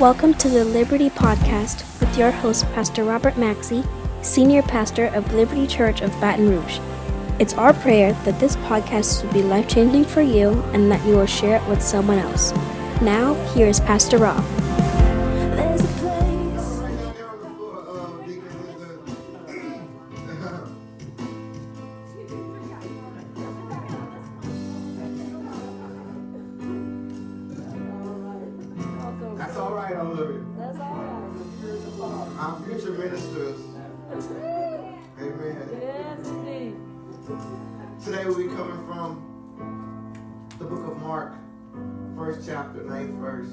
Welcome to the Liberty Podcast with your host, Pastor Robert Maxey, Senior Pastor of Liberty Church of Baton Rouge. It's our prayer that this podcast will be life changing for you and that you will share it with someone else. Now, here is Pastor Rob. Chapter, ninth verse.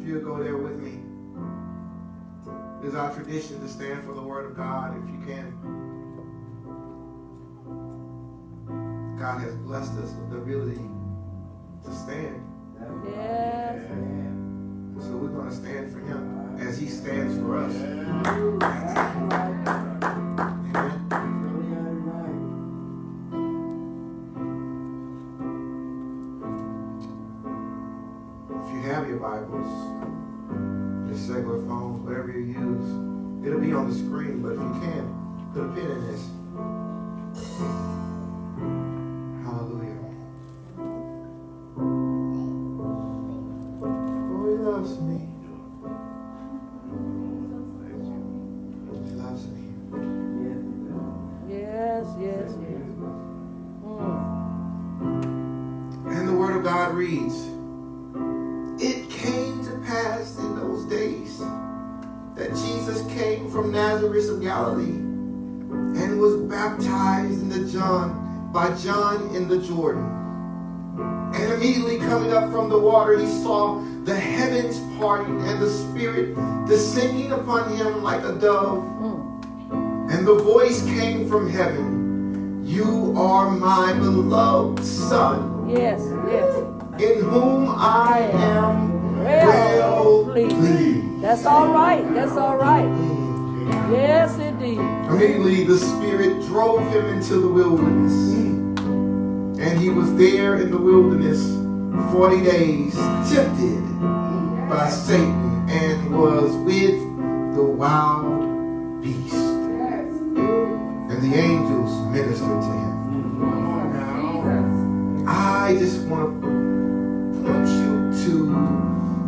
If you'll go there with me. It's our tradition to stand for the word of God if you can. God has blessed us with the ability to stand. Yes. So we're going to stand for him as he stands for us. Have your Bibles, your cellular phones, whatever you use, it'll be on the screen, but if you can, put a pin in this. Jordan. And immediately coming up from the water, he saw the heavens parting and the Spirit descending upon him like a dove. Mm. And the voice came from heaven You are my beloved Son Yes, yes. in whom I am Well pleased. pleased. That's all right. That's all right. Yes, indeed. Immediately the Spirit drove him into the wilderness. And he was there in the wilderness 40 days, tempted by Satan, and was with the wild beast. And the angels ministered to him. I just want to point you to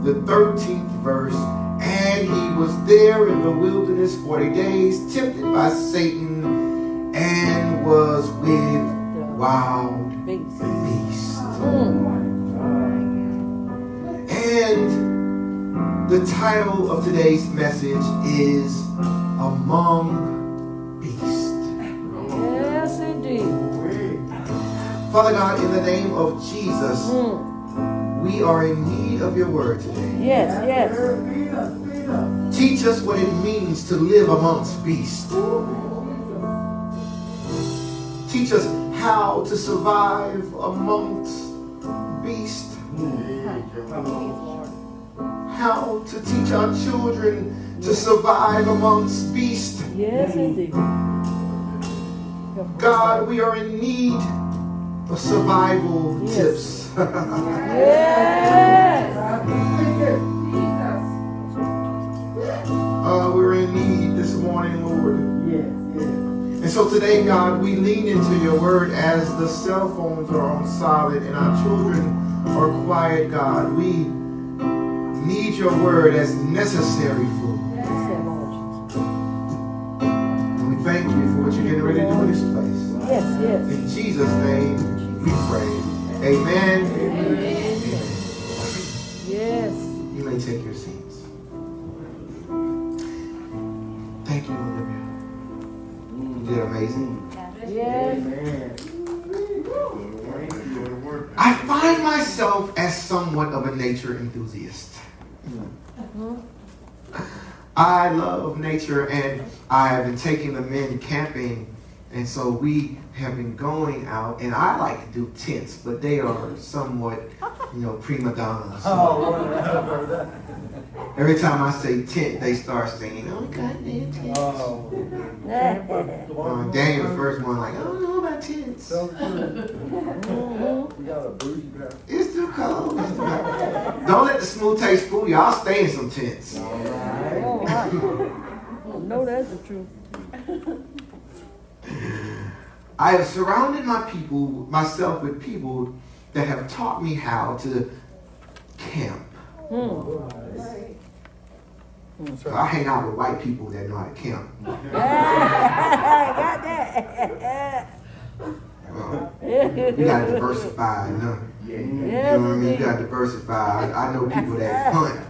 the 13th verse. And he was there in the wilderness 40 days, tempted by Satan, and was with wild Beast. Mm. And the title of today's message is Among Beasts. Yes, indeed. Father God, in the name of Jesus, Mm. we are in need of your word today. Yes, yes. Teach us what it means to live amongst beasts. Teach us how to survive amongst beasts. How to teach our children to survive amongst beasts. Yes, indeed. God, we are in need of survival Yes. tips. Yes. Uh, we're in need this morning, Lord. And so today, God, we lean into your word as the cell phones are on silent and our children are quiet, God. We need your word as necessary food. And we thank you for what you're getting ready to do in this place. Yes, yes. In Jesus' name, we pray. Amen. Amen. Yes. You may take your seats. Yes. I find myself as somewhat of a nature enthusiast. Uh-huh. I love nature and I have been taking the men camping and so we have been going out and I like to do tents, but they are somewhat, you know, prima donnas. Oh, Every time I say tent, they start singing, oh God, damn tent. Uh, Daniel, the first one, like, I don't know about tents. Mhm. It's too cold. It's too cold. Don't let the smooth taste fool y'all. Stay in some tents. All right. No, that's the truth. I have surrounded my people, myself with people that have taught me how to camp. So I hang out with white people that know how to camp. Got that. Well, you gotta diversify, you know. You know what I mean? You gotta diversify. I, I know people that hunt,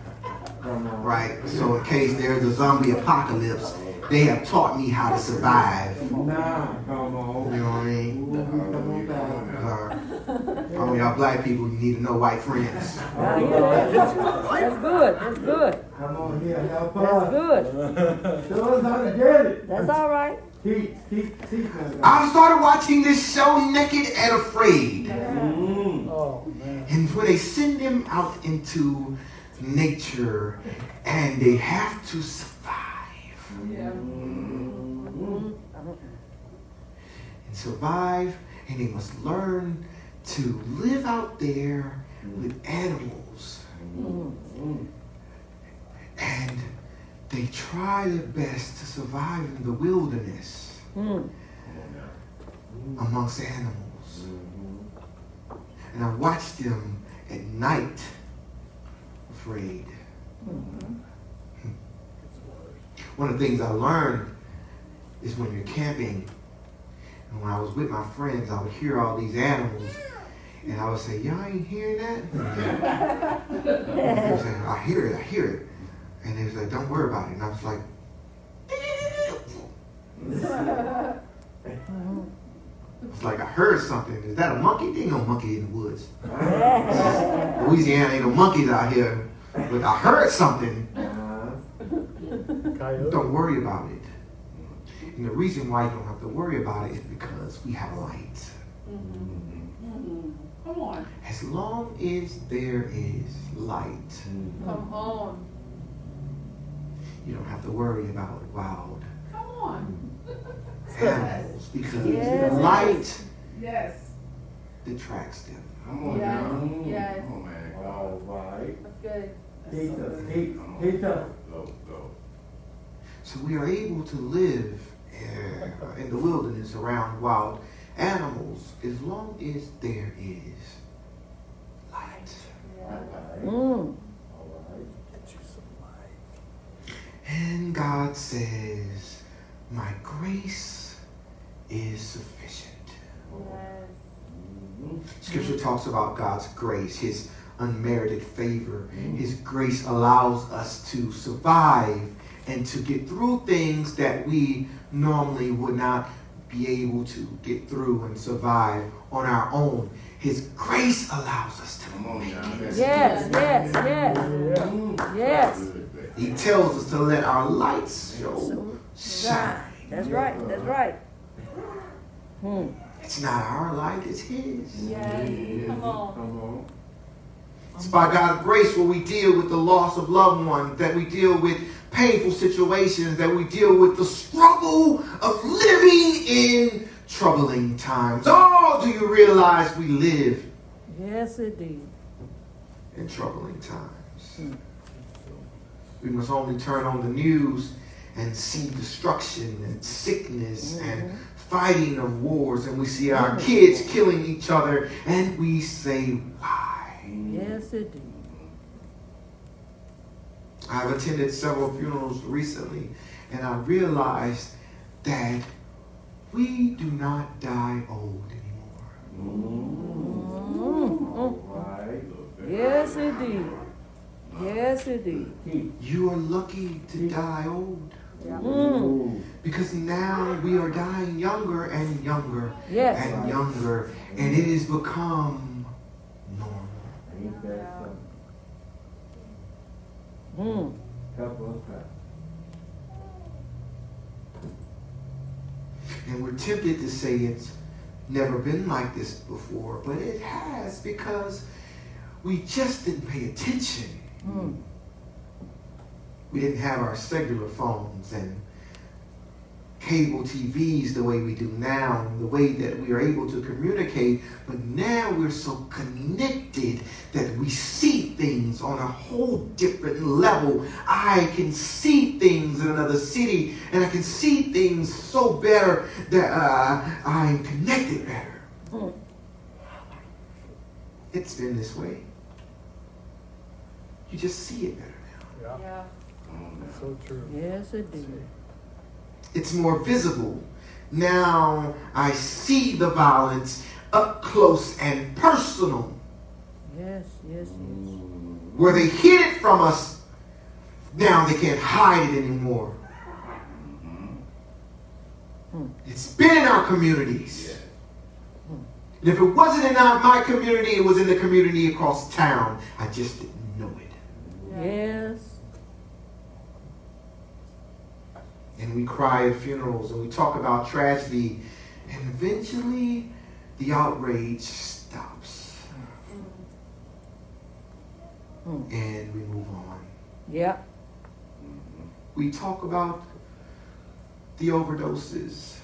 right? So in case there's a zombie apocalypse, they have taught me how to survive. Come on. You know what I mean? Uh, oh, y'all black people, you need to know white friends. I hear that. That's good. That's good. Come on here, help us. That's good. Show us how to get it. That's all right. I started watching this show, Naked and Afraid. Oh, man. And when they send them out into nature and they have to And survive, and they must learn to live out there with animals. And they try their best to survive in the wilderness amongst animals. And I watch them at night, afraid. One of the things I learned is when you're camping, and when I was with my friends, I would hear all these animals, and I would say, Y'all ain't hearing that? They would say, I hear it, I hear it. And they was like, Don't worry about it. And I was like, It's like I heard something. Is that a monkey? There ain't no monkey in the woods. Louisiana ain't no monkeys out here. But I heard something. Don't worry about it. And the reason why you don't have to worry about it is because we have light. Mm-hmm. Mm-hmm. Come on, As long as there is light, come on, you don't have to worry about wild come on. animals because Yes. light Yes, detracts them. Come on Yes, now. yes. Come on, man. All right. that's good. That's Teach so us, good. teach, teach us. So we are able to live uh, in the wilderness around wild animals as long as there is light. Mm. And God says, My grace is sufficient. Yes. Scripture talks about God's grace, His unmerited favor. His grace allows us to survive and to get through things that we normally would not be able to get through and survive on our own. His grace allows us to make it. Yes, yes, yes. Yes. He tells us to let our lights show shine. That's right. That's right. Hmm. It's not our light, it's His. Yes, come on. Come on. It's by God's grace where we deal with the loss of loved ones, that we deal with painful situations, that we deal with the struggle of living in troubling times. Oh, do you realize we live Yes, indeed. in troubling times? We must only turn on the news and see destruction and sickness and fighting of wars, and we see our kids killing each other, and we say, why? Yes, indeed. I've attended several funerals recently, and I realized that we do not die old anymore. All right. Yes, indeed. Yes, indeed. Teach. You are lucky to die old Mm. because now we are dying younger and younger Yes. and younger, and it has become normal. Mm. Help us. And we're tempted to say it's never been like this before, but it has because we just didn't pay attention. Mm. We didn't have our cellular phones and cable TVs the way we do now, the way that we are able to communicate, but now we're so connected that we see things on a whole different level. I can see things in another city, and I can see things so better that uh, I'm connected better. Mm. It's been this way. You just see it better now. Yeah. So true. Yes, it did. It's more visible. Now I see the violence up close and personal. Yes, yes, yes. Where they hid it from us, now they can't hide it anymore. Hmm. It's been in our communities. And if it wasn't in our, my community, it was in the community across town. I just didn't know it. Yes. And we cry at funerals and we talk about tragedy and eventually the outrage stops. Mm. and we move on. Yeah. we talk about the overdoses.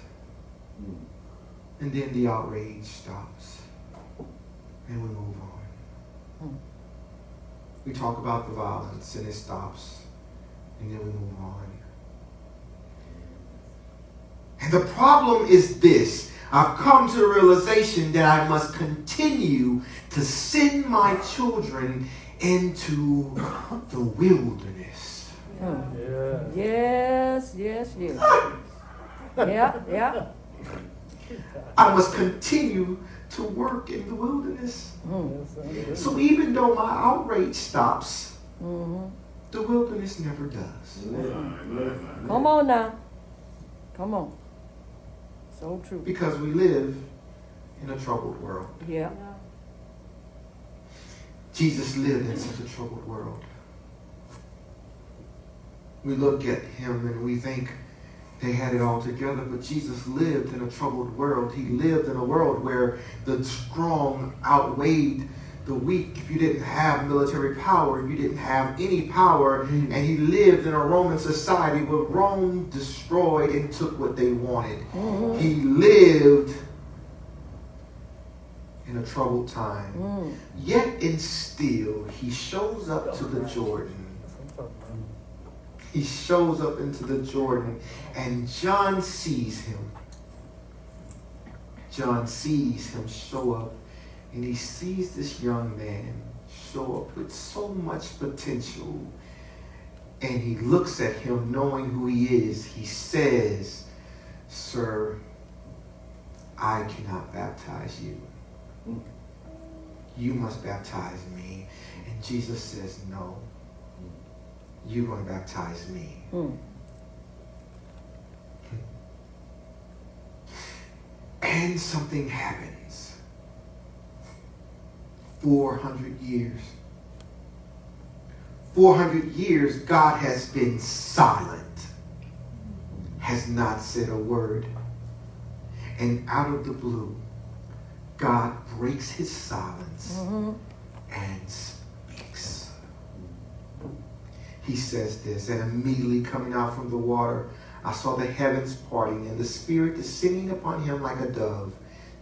And then the outrage stops. And we move on. Mm. we talk about the violence and it stops. And then we move on And the problem is this I've come to the realization that I must continue to send my children into the wilderness. Mm. Yeah. Yes, yes, yes. yeah, yeah. I must continue to work in the wilderness. Mm. So even though my outrage stops, hmm the wilderness never does. Come on now. Come on. So true. Because we live in a troubled world. Yeah. Jesus lived in such a troubled world. We look at him and we think they had it all together, but Jesus lived in a troubled world. He lived in a world where the strong outweighed the weak. If you didn't have military power, you didn't have any power. And he lived in a Roman society where Rome destroyed and took what they wanted. Mhm. He lived in a troubled time. Mm. Yet and still, he shows up to the Jordan. He shows up into the Jordan, and John sees him. John sees him show up, and he sees this young man show up with so much potential. And he looks at him knowing who he is. He says, Sir, I cannot baptize you you must baptize me. And Jesus says, no, you're going to baptize me. Mm. And something happens. 400 years. 400 years, God has been silent, has not said a word. And out of the blue, God breaks his silence hmm and speaks. He says this, and immediately coming out from the water, I saw the heavens parting and the Spirit descending upon him like a dove.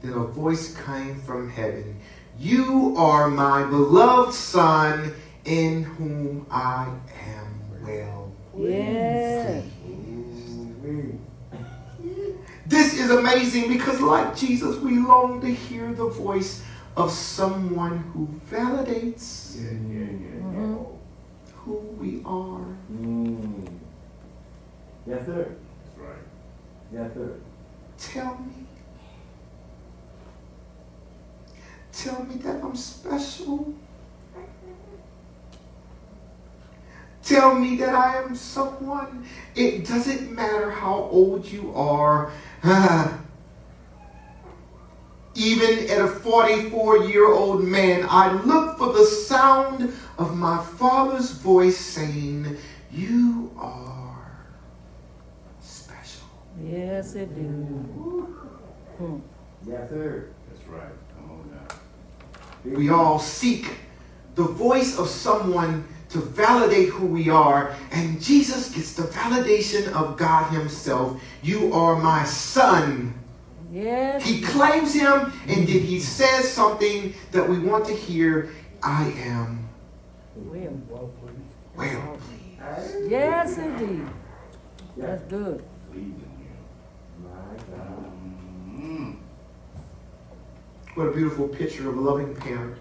Then a voice came from heaven You are my beloved Son, in whom I am well Yeah. pleased. This is amazing because, like Jesus, we long to hear the voice of someone who validates hmm who we are. Mm. Yes, sir. That's right. Yes, sir. Tell me. Tell me that I'm special. Tell me that I am someone. It doesn't matter how old you are. Even at a 44 year old man, I look for the sound of my father's voice saying, You are special. Yes, it do. Yes, sir. That's right. Come on now. We all seek the voice of someone to validate who we are, and Jesus gets the validation of God Himself. You are my son. Yes. He claims him, and then he says something that we want to hear I am Will. Well, please. well pleased. Yes, indeed. That's good. My God. Mm. What a beautiful picture of a loving parent.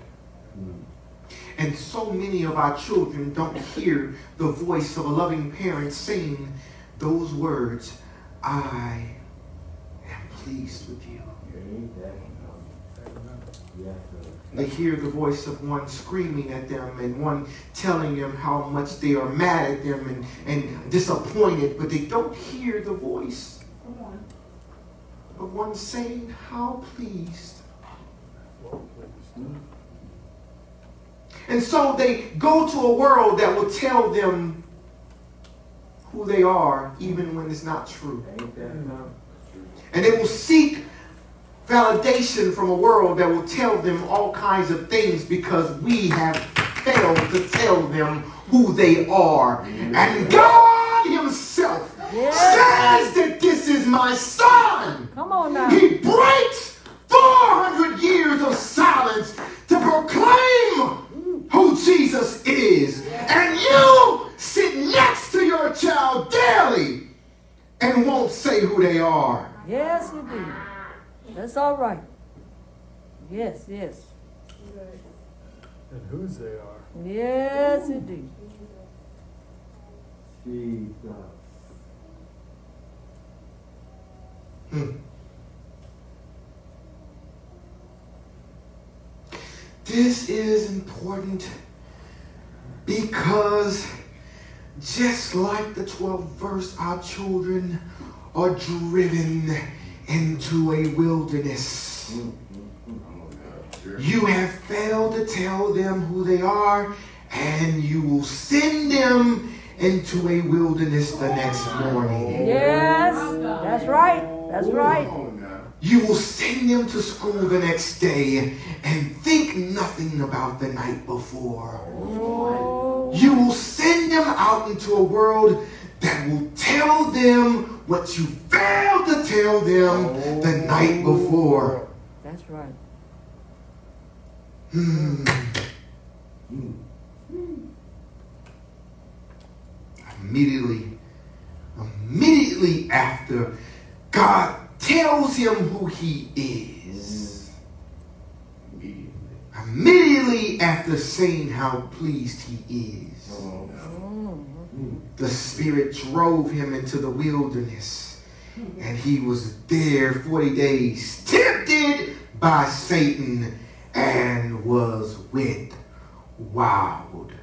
And so many of our children don't hear the voice of a loving parent saying those words, I am pleased with you. Ain't that something? Amen. Yes, sir. They hear the voice of one screaming at them and one telling them how much they are mad at them and, and disappointed, but they don't hear the voice of one saying, How pleased. Well, please. And so they go to a world that will tell them who they are, even when it's not true. Ain't that hmm. something? And they will seek validation from a world that will tell them all kinds of things because we have failed to tell them who they are. And God Himself Yes. says that this is my son. Come on now. He breaks 400 years of silence to proclaim who Jesus is. And you sit next to your child daily and won't say who they are. Yes, indeed. That's all right. Yes, yes. And whose they are. Yes, indeed. Jesus. Hmm. This is important because just like the 12th verse, our children are driven into a wilderness. You have failed to tell them who they are, and you will send them into a wilderness the next morning. Yes, that's right. That's right. You will send them to school the next day and think nothing about the night before. Oh, You will send them out into a world that will tell them what you failed to tell them the night before. that's right. Hmm. Immediately, immediately after God tells him who he is, immediately after saying how pleased he is, the Spirit drove him into the wilderness, and he was there 40 days, tempted by Satan, and was with wild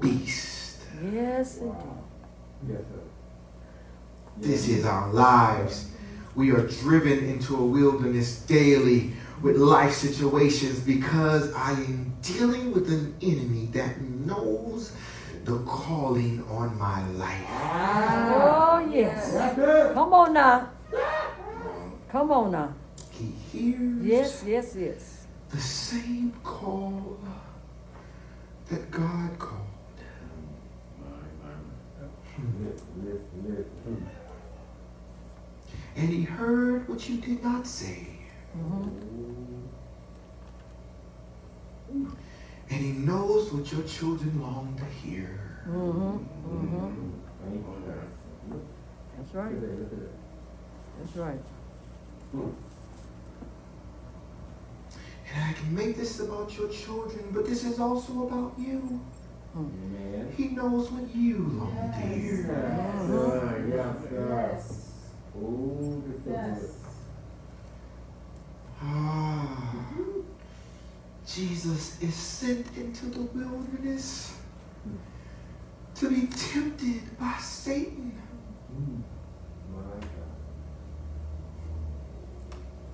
beasts. Yes, indeed. Yes, sir. This is our lives. We are driven into a wilderness daily with life situations because I am dealing with an enemy that knows the calling on my life. Oh, yes. Come on now. Uh-huh. Come on now. He hears Yes, yes, yes. the same call that God called. And he heard what you did not say. And he knows what your children long to hear. Mm-hmm. Mm-hmm. That's right. Look at that, look at that. That's right. And I can make this about your children, but this is also about you. Man. He knows what you long to hear. Yes, sir. Yes, sir. Yes. Oh, this Yes. Ah, Jesus is sent into the wilderness to be tempted by Satan. My God.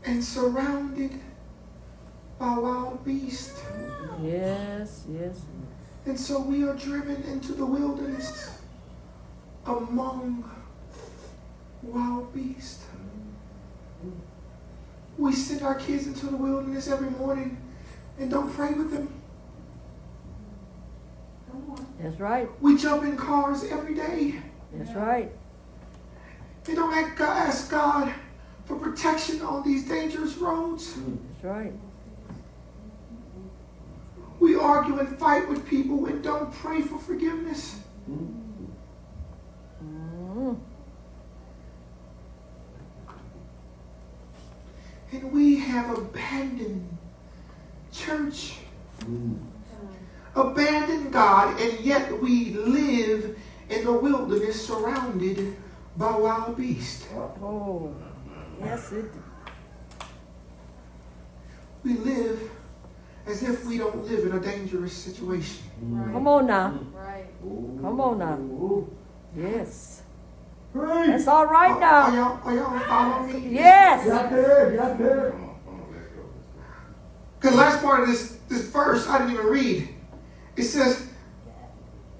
and surrounded by wild beasts. Yes, yes. And so we are driven into the wilderness among wild beast. We send our kids into the wilderness every morning and don't pray with them. That's right. We jump in cars every day. That's right. They don't ask God, ask God for protection on these dangerous roads. That's right. We argue and fight with people and don't pray for forgiveness. Mm. And we have abandoned church, abandoned God, and yet we live in the wilderness surrounded by wild beasts. Oh, yes, it. We live as if we don't live in a dangerous situation. Come on now. Right. Come on now. Yes. Pray. That's all right Are, are now. y'all, are y'all following me? Yes. Yes, sir. Yes, sir. Because the last part of this, this verse, I didn't even read. It says,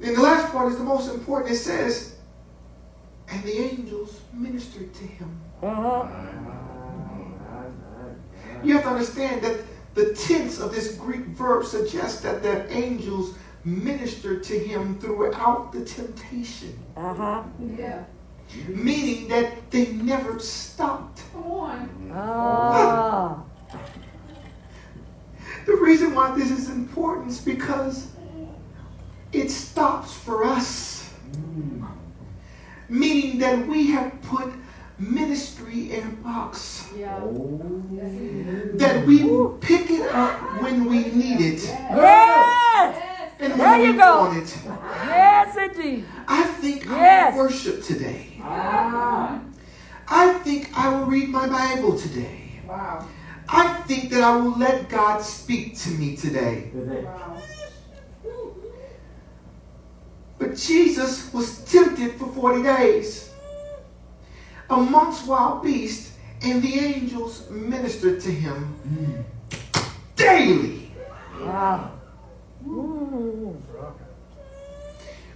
and the last part is the most important. It says, and the angels ministered to him. Uh-huh. You have to understand that the tense of this Greek verb suggests that the angels ministered to him throughout the temptation, Uh-huh. Yeah. meaning that they never stopped. Come on. Ah. The reason why this is important is because it stops for us. Meaning that we have put ministry in a box. Yeah. That we pick it up when we need it Yes. And There when you we go. want it. Yes, indeed. I think Yes. I will worship today. Ah. I think I will read my Bible today. Wow. I think that I will let God speak to me today. Wow. But Jesus was tempted for 40 days amongst wild beasts, and the angels ministered to him daily. Wow. Ooh.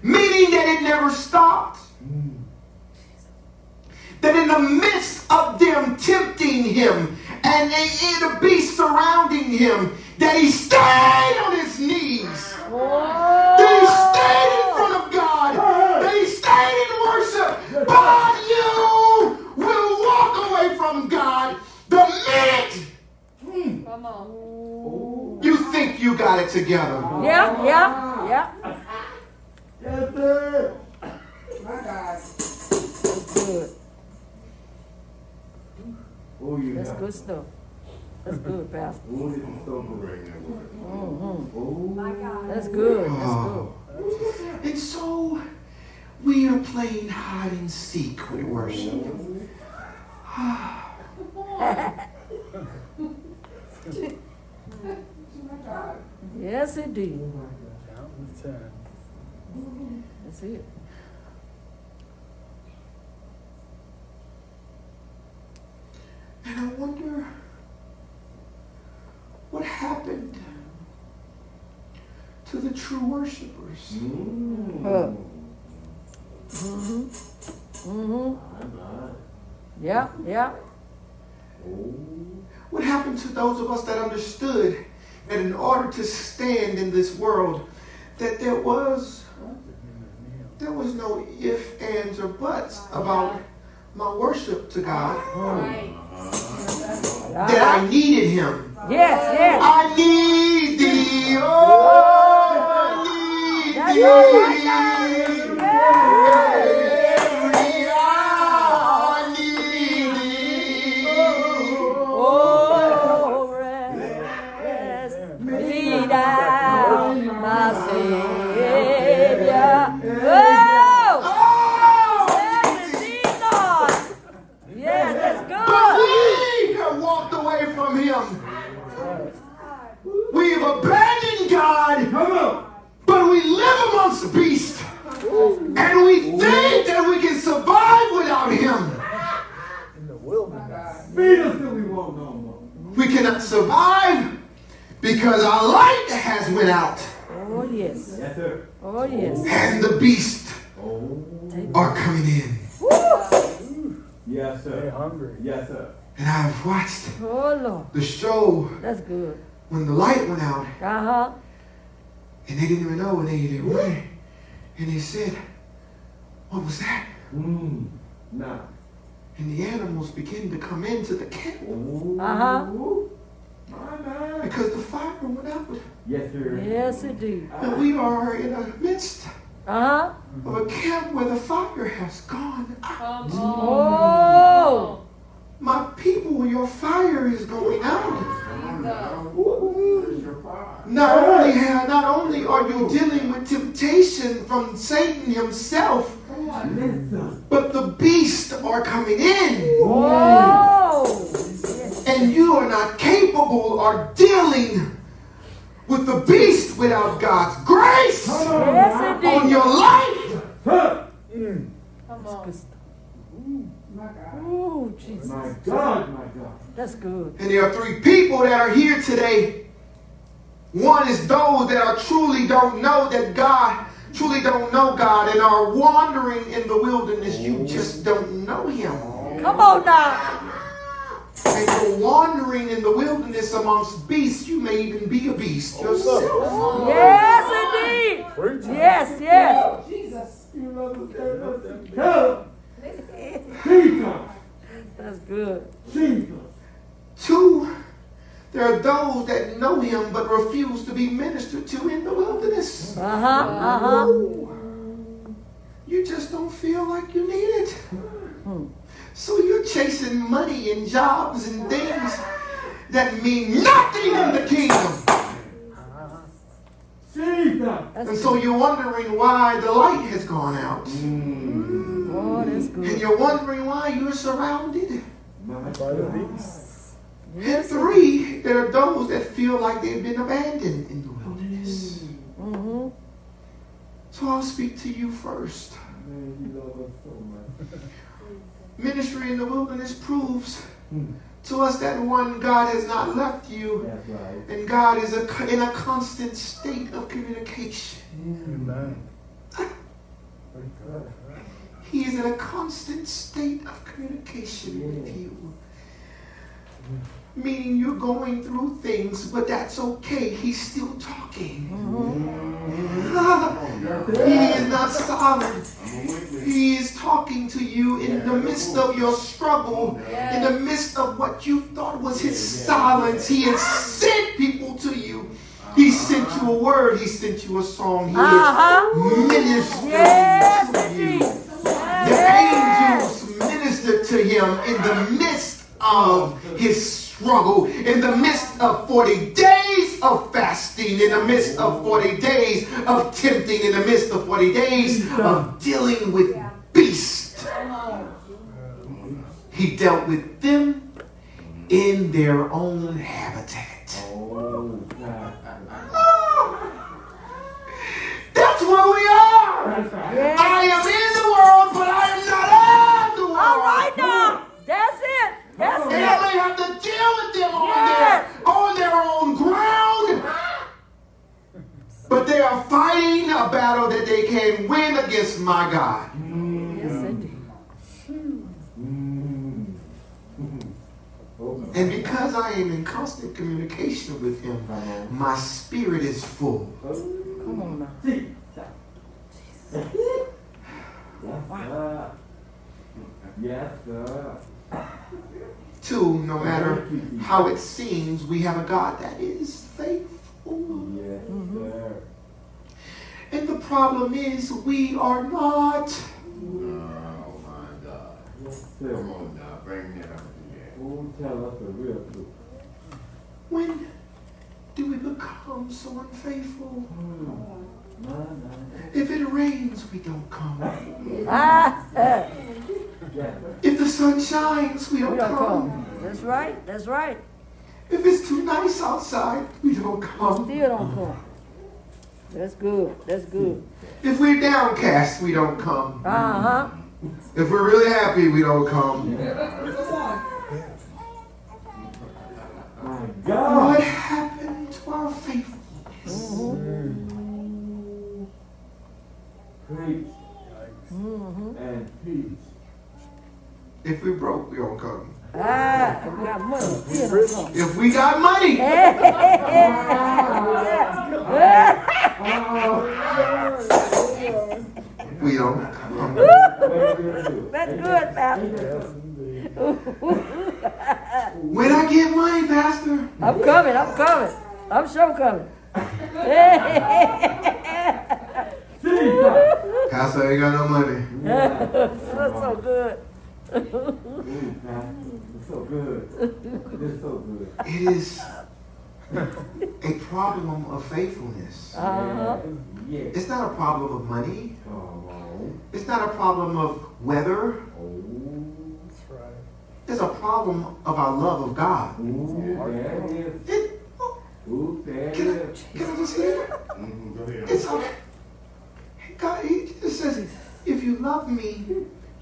Meaning that it never stopped. That in the midst of them tempting him and they, the beast surrounding him, that he stayed on his knees. That he stayed in front of God. That he stayed in worship. But you will walk away from God the minute Come on. you think you got it together. Yeah, yeah, yeah. Yes, sir. My God. That's good. Oh, you That's good stuff. That's good, Pastor. Oh, this is so good. Mm-hmm. Oh. My God. That's good. That's good. And so we are playing hide and seek with worship. Come on. My God. good. Yes, indeed. Counting the ten. That's it. And I wonder what happened to the true worshipers. Huh. Mm-hmm. Mm-hmm. Yeah, yeah. What happened to those of us that understood that in order to stand in this world, that there was there was no if, ands, or buts about my worship to God. Right. That I needed Him. Yes, yes. I need Thee. Oh, I need Thee. And we think that we can survive without him. In the wilderness. Feed us till we won't no more. We cannot survive because our light has went out Oh, yes. Yes, sir. Oh, yes. and the beasts Oh. are coming in. Yes, sir. They're hungry. Yes, sir. And I've watched Oh, Lord. the show That's good. when the light went out Uh-huh. and they didn't even know when they, they ran. And they said, What was that? Mm. Nah. And the animals begin to come into the camp Uh-huh. My man. because the fire went out. Yes, sir. Yes, it did. And we are in the midst Uh-huh. of a camp where the fire has gone out. Come. Oh. My people, your fire is going out. Not only not only are you dealing with temptation from Satan himself, Listen. But the beasts are coming in. Oh. and you are not capable of dealing with the beast without God's grace Yes, on your life. Huh. Come on. Oh, Jesus. My God, my God. That's good. And there are three people that are here today. One is those that are truly don't know that God, truly don't know God and are wandering in the wilderness. You just don't know Him. Come on now. And you're wandering in the wilderness amongst beasts. You may even be a beast yourself. Yes, indeed. Preach. Yes, yes. Jesus. Help. Jesus. That's good. Jesus. Two, there are those that know him but refuse to be ministered to in the wilderness. Uh-huh. Uh-huh. You just don't feel like you need it. So you're chasing money and jobs and things that mean nothing in the kingdom. Jesus. And so you're wondering why the light has gone out. Oh, that's And you're wondering why you're surrounded. By the beast. And three, there are those that feel like they've been abandoned in the wilderness. Mm-hmm. So I'll speak to you first. Man, you love us so much. Ministry in the wilderness proves to us that one, God has not left you, right. and God is a, in a constant state of communication. Amen. He is in a constant state of communication with you. Meaning you're going through things, but that's okay. He's still talking. he is not silent. He is talking to you in the midst of your struggle, in the midst of what you thought was his silence. He has sent people to you. He sent you a word. He sent you a song. He Uh-huh. is ministering Yes, to you. The angels ministered to him in the midst of his struggle, in the midst of 40 days of fasting, in the midst of 40 days of tempting, in the midst of 40 days of dealing with beasts. He dealt with them in their own habitat. That's where we are. Yes. I am in the world, but I am not of the world. All right now. That's. That's And I it. may have to deal with them on Yes. their on their own ground. But they are fighting a battle that they can win against my God. Yes, indeed. Mm. Oh, And because I am in constant communication with him, my spirit is full. Come on now. Yes, sir. Yes, sir. Two, no matter how it seems, we have a God that is faithful. Yes, sir. And the problem is we are not. Oh my God. Come on now, bring that up again. Oh, tell us the real truth. When do we become so unfaithful? No, no. If it rains, we don't come. Ah, uh, Yes, sir. If the sun shines, we don't, we don't come. come. That's right. That's right. If it's too nice outside, we don't come. Still don't come. That's good. That's good. If we're downcast, we don't come. Uh-huh. If we're really happy, we don't come. My God. What happened to our faithfulness? Preach Mm-hmm. and peace. If we're broke, we don't come. Ah, if we got money. Still don't come. If we got money, We don't. That's good, Pastor. When I get money, Pastor. I'm coming, I'm coming. I'm sure coming. Pastor ain't got no money. That's so good. It's so good. It's so good. It is a problem of faithfulness. Uh-huh. It's not a problem of money. On. It's not a problem of weather. Oh. That's right. It's a problem of our love of God. Ooh, it is. It, oh, Ooh, can, I, can I just hear it? Mhm, ahead. It's a, God, he just says, if you love me,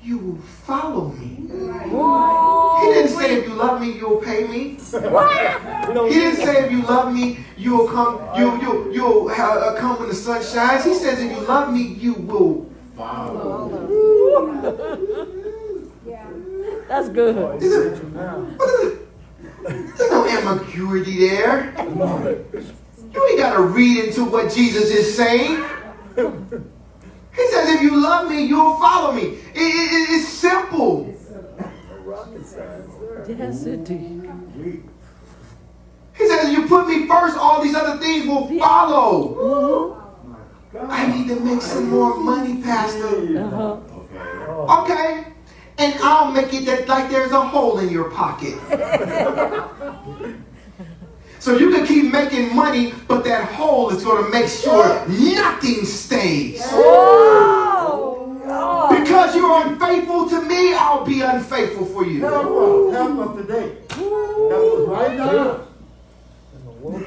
you will follow me. He didn't say if you love me, you'll pay me. He didn't say if you love me, you'll come, you you you'll have, uh, come when the sun shines. He says if you love me, you will. Follow. Yeah, that's good. Is it- There's no ambiguity there. You ain't got to read into what Jesus is saying. He says, if you love me, you'll follow me. It- it- it- it's simple. rocket science there. Yes, indeed. He says, if you put me first, all these other things will follow. I need to make some more money, Pastor. Uh-huh. Okay. Okay. And I'll make it that like there's a hole in your pocket. so you can keep making money, but that hole is going to make sure nothing stays. Oh, Because you're unfaithful to me, I'll be unfaithful for you. Help us, help us today. Help us right now. In the world.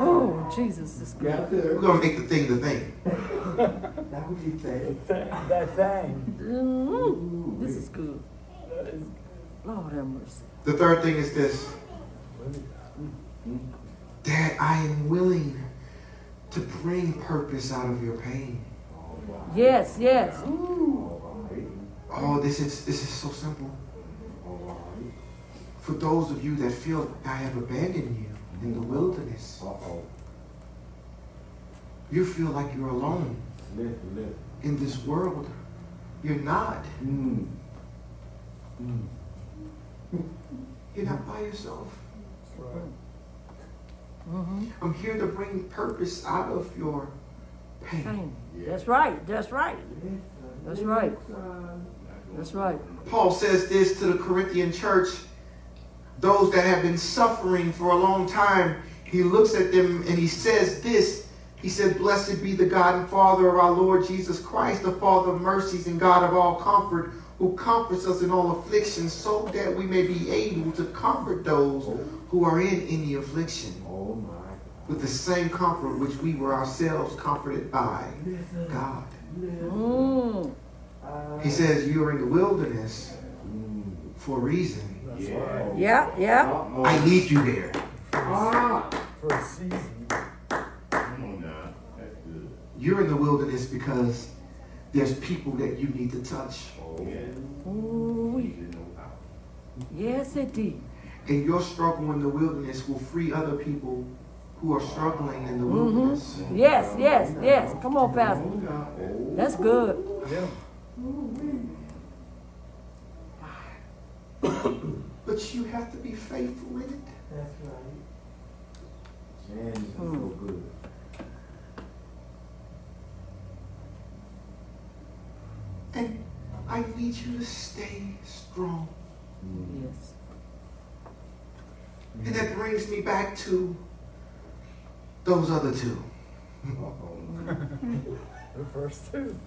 Oh, Jesus is good. We're going to make the thing the thing. That's what you say. Thing- That thing. Mm, this is good. Lord have mercy. The third thing is this really that I am willing to bring purpose out of your pain. Yes, yes. Oh, this is this is so simple. For those of you that feel I have abandoned you in the wilderness, Uh-oh. you feel like you're alone Listen, listen. in this world. You're not. Mm. You're not by yourself. Right. Mm-hmm. I'm here to bring purpose out of your pain. Pain. That's right. That's right. That's right. That's right. Paul says this to the Corinthian church, those that have been suffering for a long time. He looks at them and he says this. He said, Blessed be the God and Father of our Lord Jesus Christ, the Father of mercies and God of all comfort, who comforts us in all affliction, so that we may be able to comfort those who are in any affliction Oh my with the same comfort which we were ourselves comforted by God. Mm. He says, You're in the wilderness for a reason. Yeah. Yeah, yeah. I need you there. Ah. For a season. Come on now. That's good. You're in the wilderness because there's people that you need to touch. Yeah. Ooh. Need to know how. Yes, indeed. And your struggle in the wilderness will free other people who are struggling in the wilderness. Yes, yes, yes. Come on, Pastor. Oh. That's good. Yeah. But you have to be faithful in it. That's right. Man, this is so good. And I need you to stay strong. Mm. Yes. And that brings me back to those other two. The first two.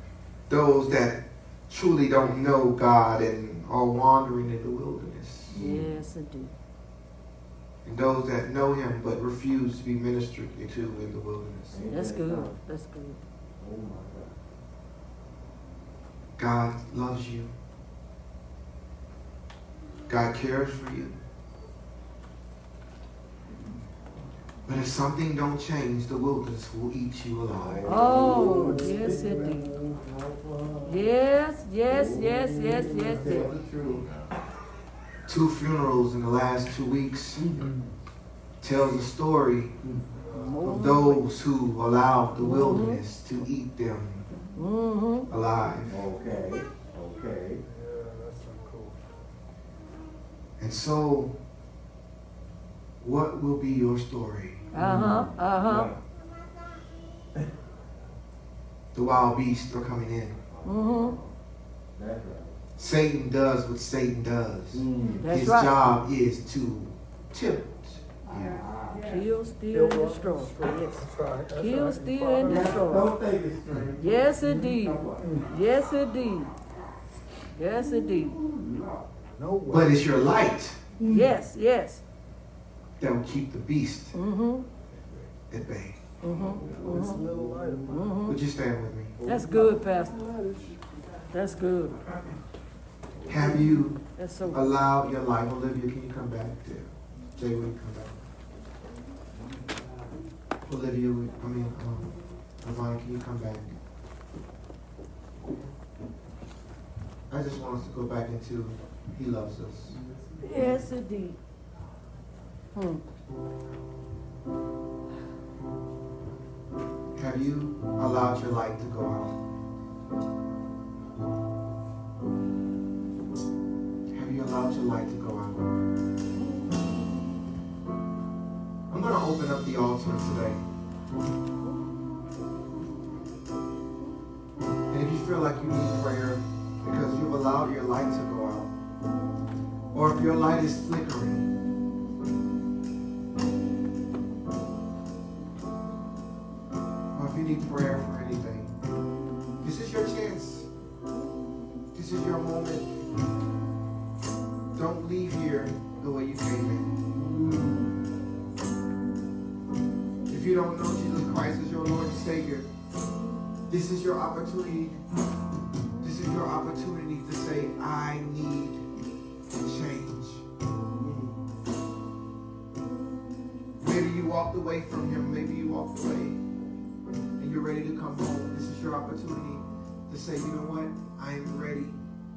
Those that truly don't know God and are wandering in the wilderness. Yes, indeed. And those that know Him but refuse to be ministered to in the wilderness. Ain't That's good. That's good. Oh my God. God loves you. God cares for you. But if something don't change, the wilderness will eat you alive. Oh, yes, indeed. Yes, yes, yes, yes, yes, yes. Two funerals in the last two weeks tells the story of those who allowed the wilderness to eat them Mm-hmm. alive. Okay, okay. Yeah, that's cool. And so, what will be your story? Uh-huh. Uh-huh. The wild beasts are coming in. Mm-hmm. That's right. Satan does what Satan does. Mm. That's His right. job is to tempt you. Kill, steal, and destroy. Yes. That's right. Kill, steal, and destroy. Don't think it's. Yes, indeed. Yes, indeed. Yes, indeed. No. But it's your light Yes, yes. That will keep the beast Mm-hmm. at bay. Mm-hmm. This little light of mine. Mm-hmm. Would you stand with me? That's good, Pastor. That's good. Have you so allowed your life? Olivia, can you come back? There. Jay, will you come back? Olivia, I mean, um, Ivana, can you come back? I just want us to go back into He loves us. Yes, indeed. Hmm. Have you allowed your light to go out? Have you allowed your light to go out? I'm going to open up the altar today. And if you feel like you need prayer because you've allowed your light to go out, or if your light is flickering, need prayer for anything, this is your chance. This is your moment. Don't leave here the way you came in. If you don't know Jesus Christ as your Lord and Savior, this is your opportunity. This is your opportunity to say, I need change. Maybe you walked away from Him. Maybe you walked away you're ready to come home. This is your opportunity to say, you know what? I am ready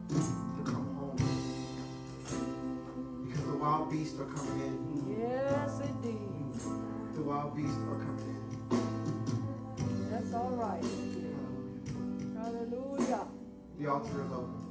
to come home. Because the wild beasts are coming in. Yes, indeed. The wild beasts are coming in. That's all right. Hallelujah. The altar is open.